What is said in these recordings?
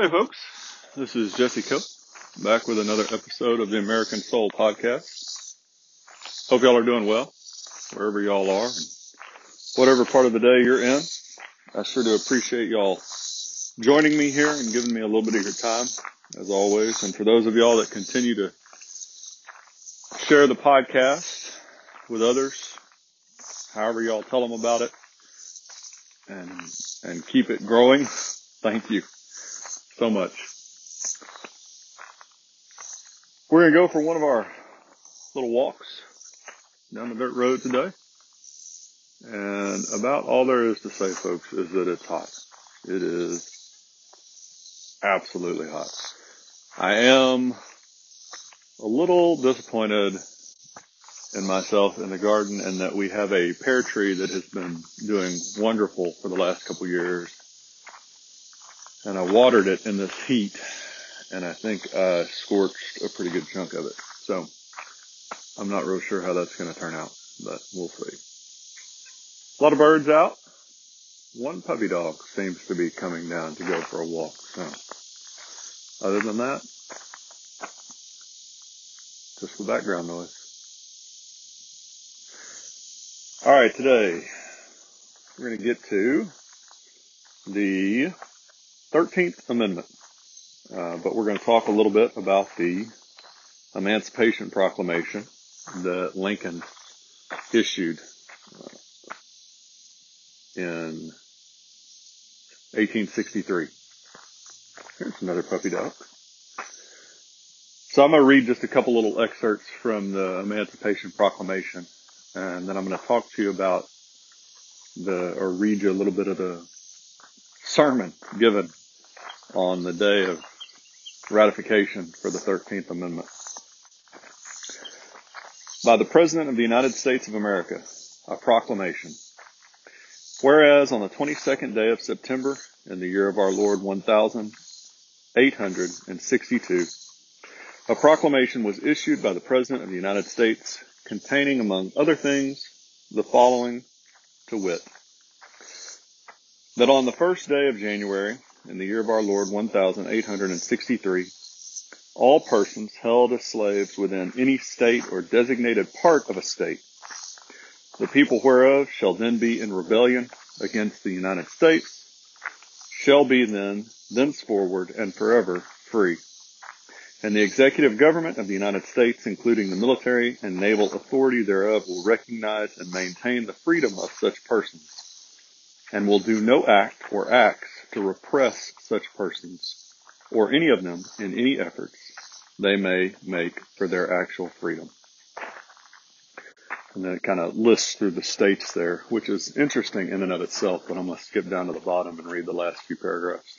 Hey folks, this is Jesse Coe, back with another episode of the American Soul Podcast. Hope y'all are doing well, wherever y'all are, and whatever part of the day you're in. I sure do appreciate y'all joining me here and giving me a little bit of your time, as always. And for those of y'all that continue to share the podcast with others, however y'all tell them about it, and and keep it growing, thank you so much. We're going to go for one of our little walks down the dirt road today. And about all there is to say, folks, is that it's hot. It is absolutely hot. I am a little disappointed in myself in the garden and that we have a pear tree that has been doing wonderful for the last couple years and I watered it in this heat and I think I scorched a pretty good chunk of it. So I'm not real sure how that's going to turn out, but we'll see. A lot of birds out. One puppy dog seems to be coming down to go for a walk. So other than that, just the background noise. All right, today we're going to get to the 13th Amendment. Uh, but we're going to talk a little bit about the Emancipation Proclamation that Lincoln issued uh, in 1863. Here's another puppy dog. So I'm going to read just a couple little excerpts from the Emancipation Proclamation, and then I'm going to talk to you about the, or read you a little bit of the sermon given on the day of ratification for the 13th Amendment. By the President of the United States of America, a proclamation. Whereas on the 22nd day of September in the year of our Lord 1862, a proclamation was issued by the President of the United States containing, among other things, the following to wit. That on the first day of January in the year of our Lord 1863, all persons held as slaves within any state or designated part of a state, the people whereof shall then be in rebellion against the United States, shall be then, thenceforward and forever free. And the executive government of the United States, including the military and naval authority thereof, will recognize and maintain the freedom of such persons, and will do no act or acts to repress such persons or any of them in any efforts they may make for their actual freedom. And then it kind of lists through the states there, which is interesting in and of itself, but I'm going to skip down to the bottom and read the last few paragraphs.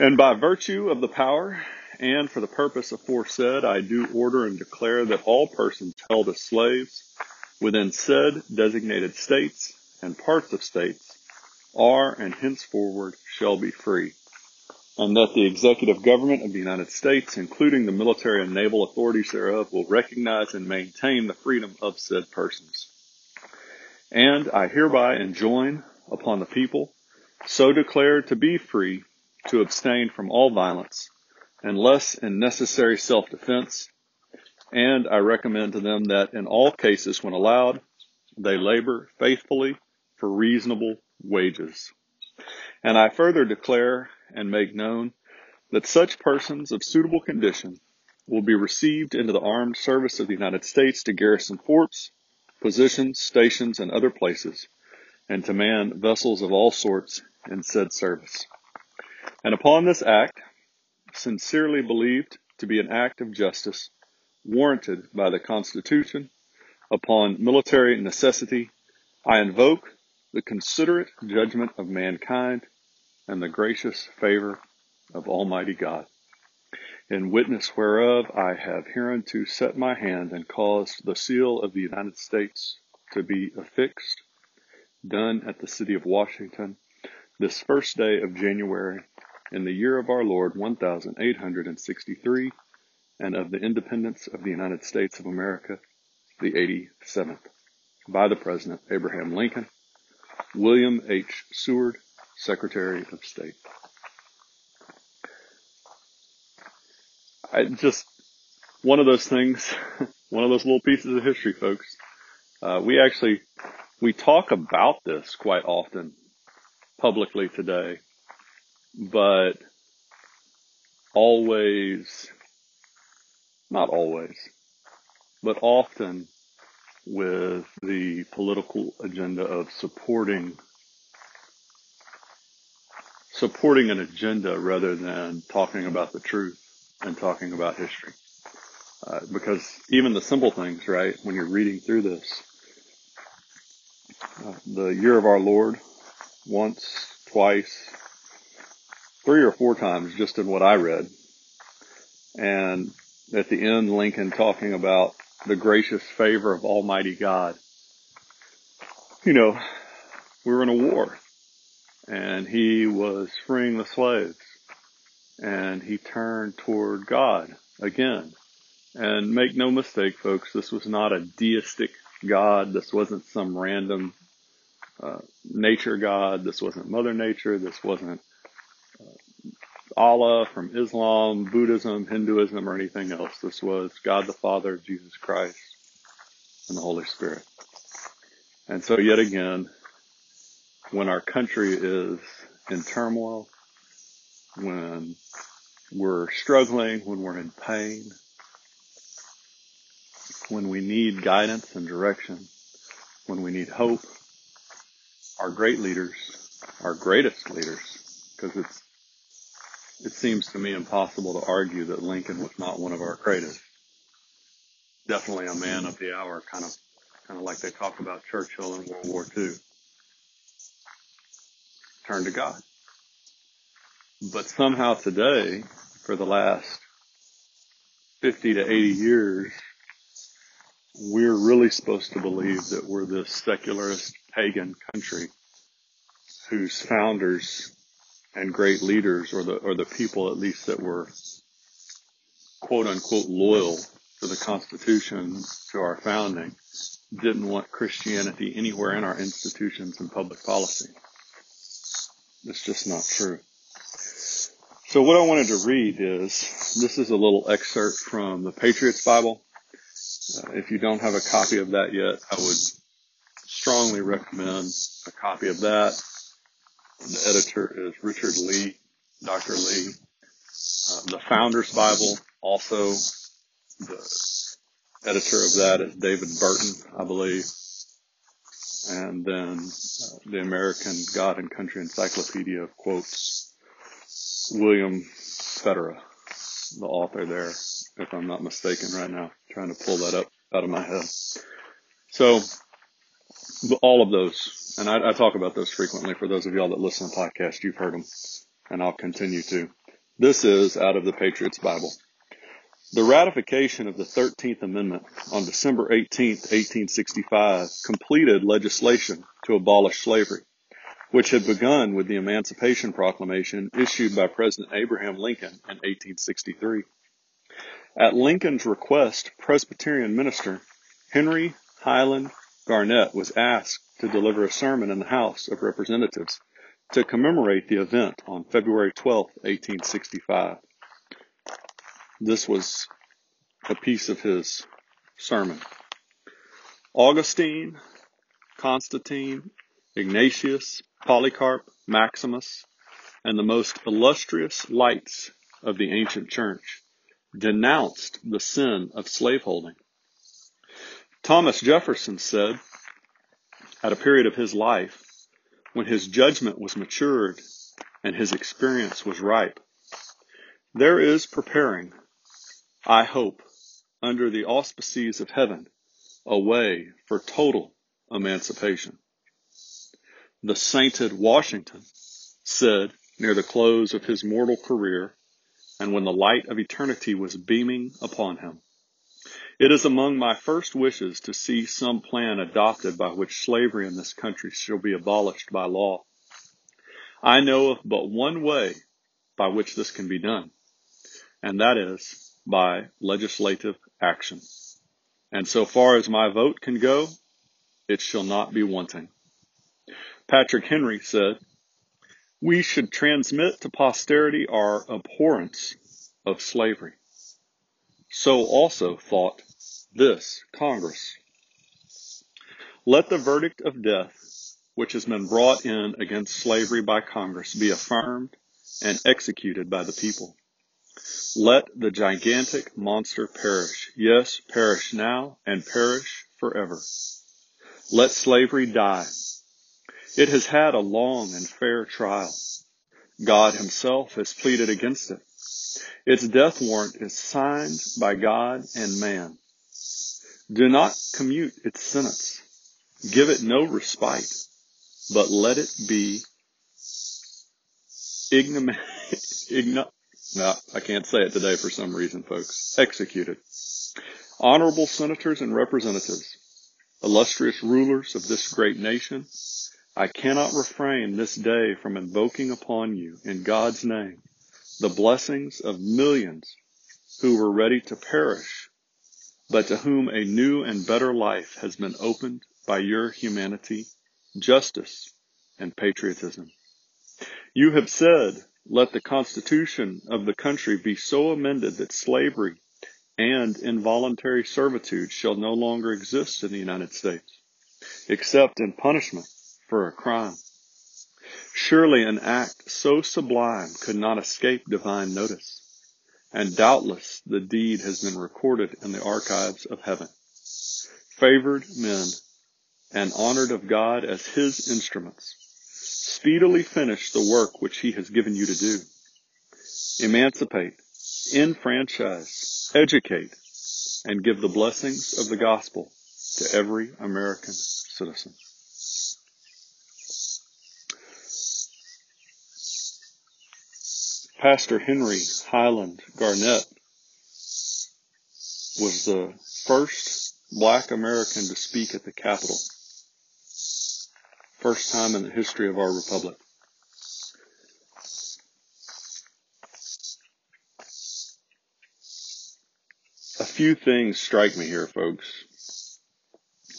And by virtue of the power and for the purpose aforesaid, I do order and declare that all persons held as slaves within said designated states and parts of states are and henceforward shall be free, and that the executive government of the United States, including the military and naval authorities thereof, will recognize and maintain the freedom of said persons. And I hereby enjoin upon the people so declared to be free to abstain from all violence, unless in necessary self-defense, and I recommend to them that in all cases when allowed, they labor faithfully for reasonable wages. And I further declare and make known that such persons of suitable condition will be received into the armed service of the United States to garrison forts, positions, stations, and other places, and to man vessels of all sorts in said service. And upon this act, sincerely believed to be an act of justice, warranted by the Constitution, upon military necessity, I invoke the considerate judgment of mankind, and the gracious favor of Almighty God. In witness whereof I have hereunto set my hand and caused the seal of the United States to be affixed, done at the city of Washington, this first day of January, in the year of our Lord 1863, and of the independence of the United States of America, the 87th, by the President Abraham Lincoln, William H. Seward, Secretary of State. I just one of those things, one of those little pieces of history, folks. Uh, we actually we talk about this quite often publicly today, but always, not always, but often with the political agenda of supporting supporting an agenda rather than talking about the truth and talking about history. Uh, because even the simple things, right? When you're reading through this, uh, the year of our Lord, once, twice, three or four times, just in what I read, and at the end, Lincoln talking about the gracious favor of Almighty God. You know, we were in a war and he was freeing the slaves and he turned toward God again. And make no mistake, folks, this was not a deistic God. This wasn't some random uh, nature God. This wasn't Mother Nature. This wasn't Allah from Islam, Buddhism, Hinduism, or anything else. This was God the Father, Jesus Christ, and the Holy Spirit. And so yet again, when our country is in turmoil, when we're struggling, when we're in pain, when we need guidance and direction, when we need hope, our great leaders, our greatest leaders, because it's, it seems to me impossible to argue that Lincoln was not one of our greatest. Definitely a man of the hour, kind of, kind of like they talk about Churchill in World War II. Turn to God. But somehow today, for the last 50 to 80 years, we're really supposed to believe that we're this secularist pagan country whose founders and great leaders or the, or the people at least that were quote unquote loyal to the Constitution, to our founding, didn't want Christianity anywhere in our institutions and public policy. It's just not true. So what I wanted to read is, this is a little excerpt from the Patriots Bible. Uh, if you don't have a copy of that yet, I would strongly recommend a copy of that. The editor is Richard Lee, Dr. Lee. Uh, the Founders Bible, also the editor of that is David Barton, I believe. And then uh, the American God and Country Encyclopedia of quotes William Federer, the author there, if I'm not mistaken right now, trying to pull that up out of my head. So all of those, and I, I talk about those frequently for those of y'all that listen to podcasts, you've heard them, and I'll continue to. This is out of the Patriots Bible. The ratification of the 13th Amendment on December 18, 1865 completed legislation to abolish slavery, which had begun with the Emancipation Proclamation issued by President Abraham Lincoln in 1863. At Lincoln's request, Presbyterian minister Henry Highland Garnet was asked to deliver a sermon in the House of Representatives to commemorate the event on February 12, 1865. This was a piece of his sermon. Augustine, Constantine, Ignatius, Polycarp, Maximus, and the most illustrious lights of the ancient church denounced the sin of slaveholding Thomas Jefferson said, at a period of his life, when his judgment was matured and his experience was ripe, there is preparing, I hope, under the auspices of heaven, a way for total emancipation. The sainted Washington said near the close of his mortal career, and when the light of eternity was beaming upon him, it is among my first wishes to see some plan adopted by which slavery in this country shall be abolished by law. I know of but one way by which this can be done, and that is by legislative action. And so far as my vote can go, it shall not be wanting. Patrick Henry said, we should transmit to posterity our abhorrence of slavery. So also thought this Congress. Let the verdict of death, which has been brought in against slavery by Congress, be affirmed and executed by the people. Let the gigantic monster perish. Yes, perish now and perish forever. Let slavery die. It has had a long and fair trial. God himself has pleaded against it. Its death warrant is signed by God and man. Do not commute its sentence. Give it no respite, but let it be ignominious. Igno- no, I can't say it today for some reason, folks. Executed. Honorable senators and representatives, illustrious rulers of this great nation, I cannot refrain this day from invoking upon you in God's name the blessings of millions who were ready to perish, but to whom a new and better life has been opened by your humanity, justice, and patriotism. You have said, let the constitution of the country be so amended that slavery and involuntary servitude shall no longer exist in the United States, except in punishment for a crime. Surely an act so sublime could not escape divine notice, and doubtless the deed has been recorded in the archives of heaven. Favored men and honored of God as his instruments, speedily finish the work which he has given you to do. Emancipate, enfranchise, educate, and give the blessings of the gospel to every American citizen. Pastor Henry Highland Garnet was the first black American to speak at the Capitol. First time in the history of our republic. A few things strike me here, folks.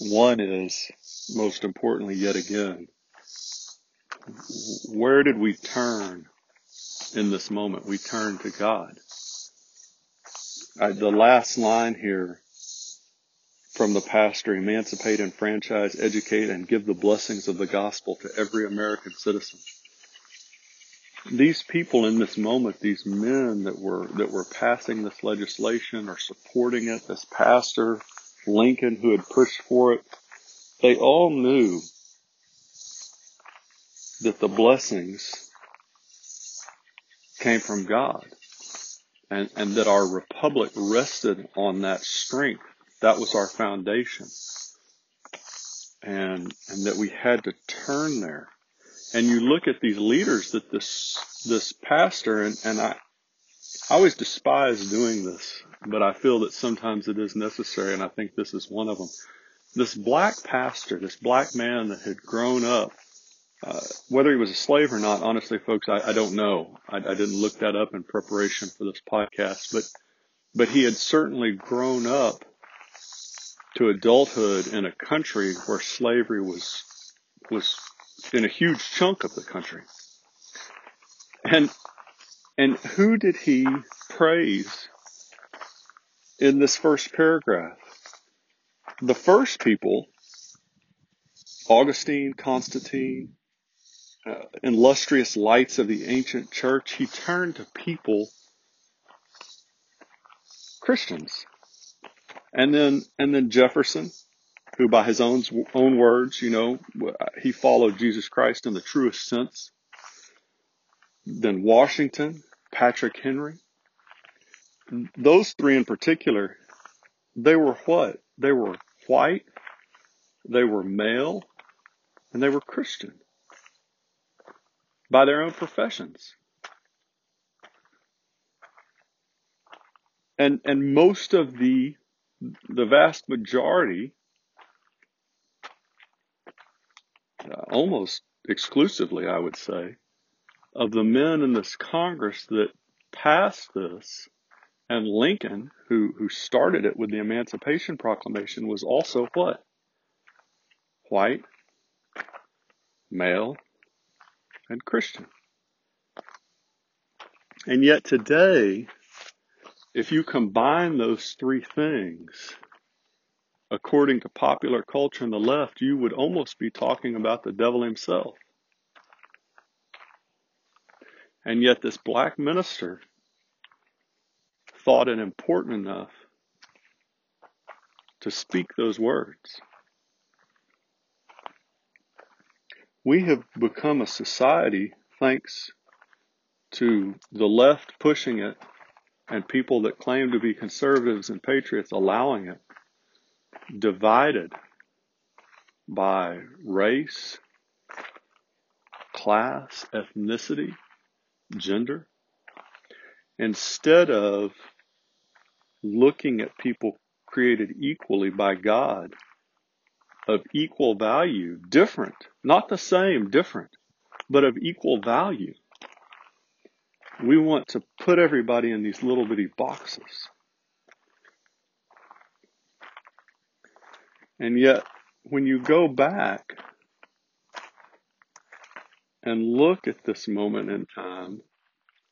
One is, most importantly yet again, where did we turn in this moment. We turn to God. I, the last line here from the pastor, emancipate, enfranchise, educate, and give the blessings of the gospel to every American citizen. These people in this moment, these men that were, that were passing this legislation or supporting it, this pastor, Lincoln who had pushed for it, they all knew that the blessings came from God and, and that our republic rested on that strength. That was our foundation. And, and that we had to turn there. And you look at these leaders that this, this pastor and, and I, I always despise doing this, but I feel that sometimes it is necessary and I think this is one of them. This black pastor, this black man that had grown up whether he was a slave or not, honestly, folks, I, I don't know. I, I, didn't look that up in preparation for this podcast, but but he had certainly grown up to adulthood in a country where slavery was was in a huge chunk of the country. And and who did he praise in this first paragraph? The first people, Augustine, Constantine, uh, illustrious lights of the ancient church, he turned to people, Christians. And then, and then Jefferson, who by his own, own words, you know, he followed Jesus Christ in the truest sense. Then Washington, Patrick Henry. Those three in particular, they were what? They were white, they were male, and they were Christian by their own professions. And, and most of the, the vast majority, uh, almost exclusively, I would say, of the men in this Congress that passed this, and Lincoln, who, who started it with the Emancipation Proclamation, was also what? White, male, and Christian. And yet today, if you combine those three things, according to popular culture and the left, you would almost be talking about the devil himself. And yet, this black minister thought it important enough to speak those words. We have become a society, thanks to the left pushing it and people that claim to be conservatives and patriots allowing it, divided by race, class, ethnicity, gender, instead of looking at people created equally by God of equal value, different, not the same, different, but of equal value. We want to put everybody in these little bitty boxes. And yet, when you go back and look at this moment in time,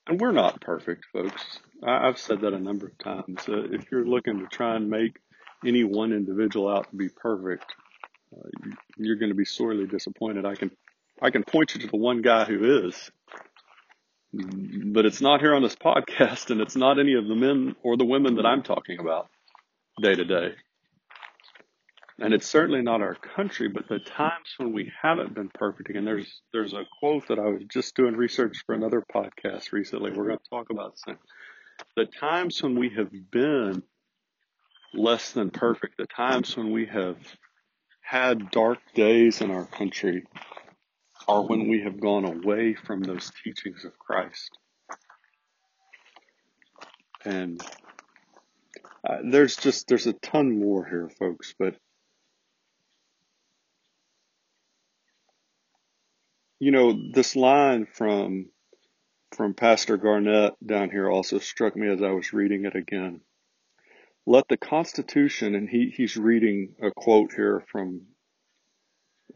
and we're not perfect, folks. I've said that a number of times. Uh, if you're looking to try and make any one individual out to be perfect, uh, you're going to be sorely disappointed. I can, I can point you to the one guy who is, but it's not here on this podcast, and it's not any of the men or the women that I'm talking about day to day. And it's certainly not our country, but the times when we haven't been perfect. Again, there's there's a quote that I was just doing research for another podcast recently. We're going to talk about this. The times when we have been less than perfect, the times when we have had dark days in our country are when we have gone away from those teachings of Christ. And uh, there's just there's a ton more here, folks, but you know, this line from from Pastor Garnet down here also struck me as I was reading it again. Let the Constitution, and he, he's reading a quote here from,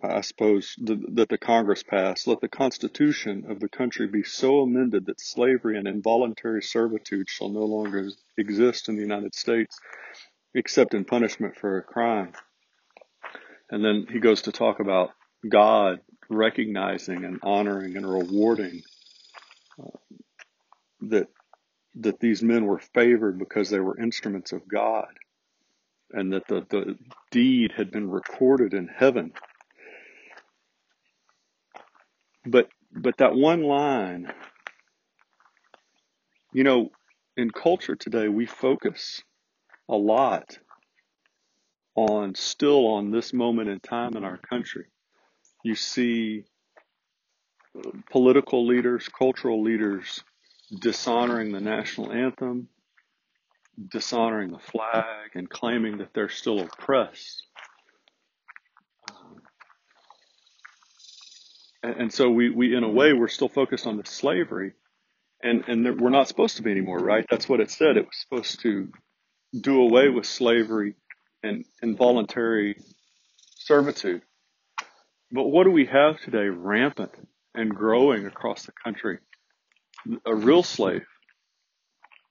I suppose, the, that the Congress passed. Let the Constitution of the country be so amended that slavery and involuntary servitude shall no longer exist in the United States except in punishment for a crime. And then he goes to talk about God recognizing and honoring and rewarding uh, that that these men were favored because they were instruments of God and that the, the deed had been recorded in heaven. But but that one line, you know, in culture today we focus a lot on still on this moment in time in our country. You see political leaders, cultural leaders dishonoring the national anthem, dishonoring the flag, and claiming that they're still oppressed. Um, and, and, so we, we, in a way, we're still focused on the slavery, and and we're not supposed to be anymore, right? That's what it said. It was supposed to do away with slavery and involuntary servitude. But what do we have today rampant and growing across the country? A real slave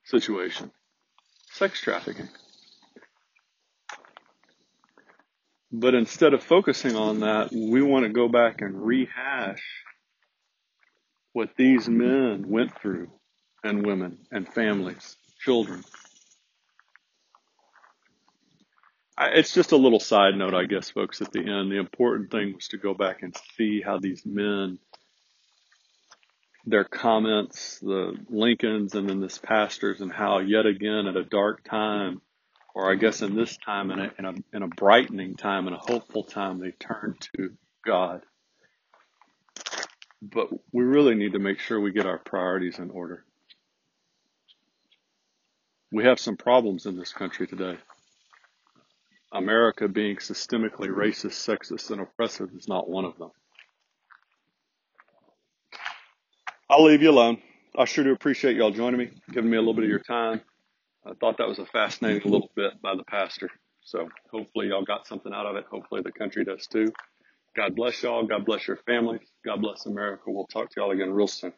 situation. Sex trafficking. But instead of focusing on that, we want to go back and rehash what these men went through and women and families, children. it's just a little side note, I guess, folks, at the end. The important thing was to go back and see how these men, their comments, the Lincolns and then this pastors and how yet again at a dark time, or I guess in this time, in a, in a, in a brightening time, in a hopeful time, they turn to God. But we really need to make sure we get our priorities in order. We have some problems in this country today. America being systemically racist, sexist, and oppressive is not one of them. I'll leave you alone. I sure do appreciate y'all joining me, giving me a little bit of your time. I thought that was a fascinating little bit by the pastor. So hopefully y'all got something out of it. Hopefully the country does too. God bless y'all. God bless your families. God bless America. We'll talk to y'all again real soon.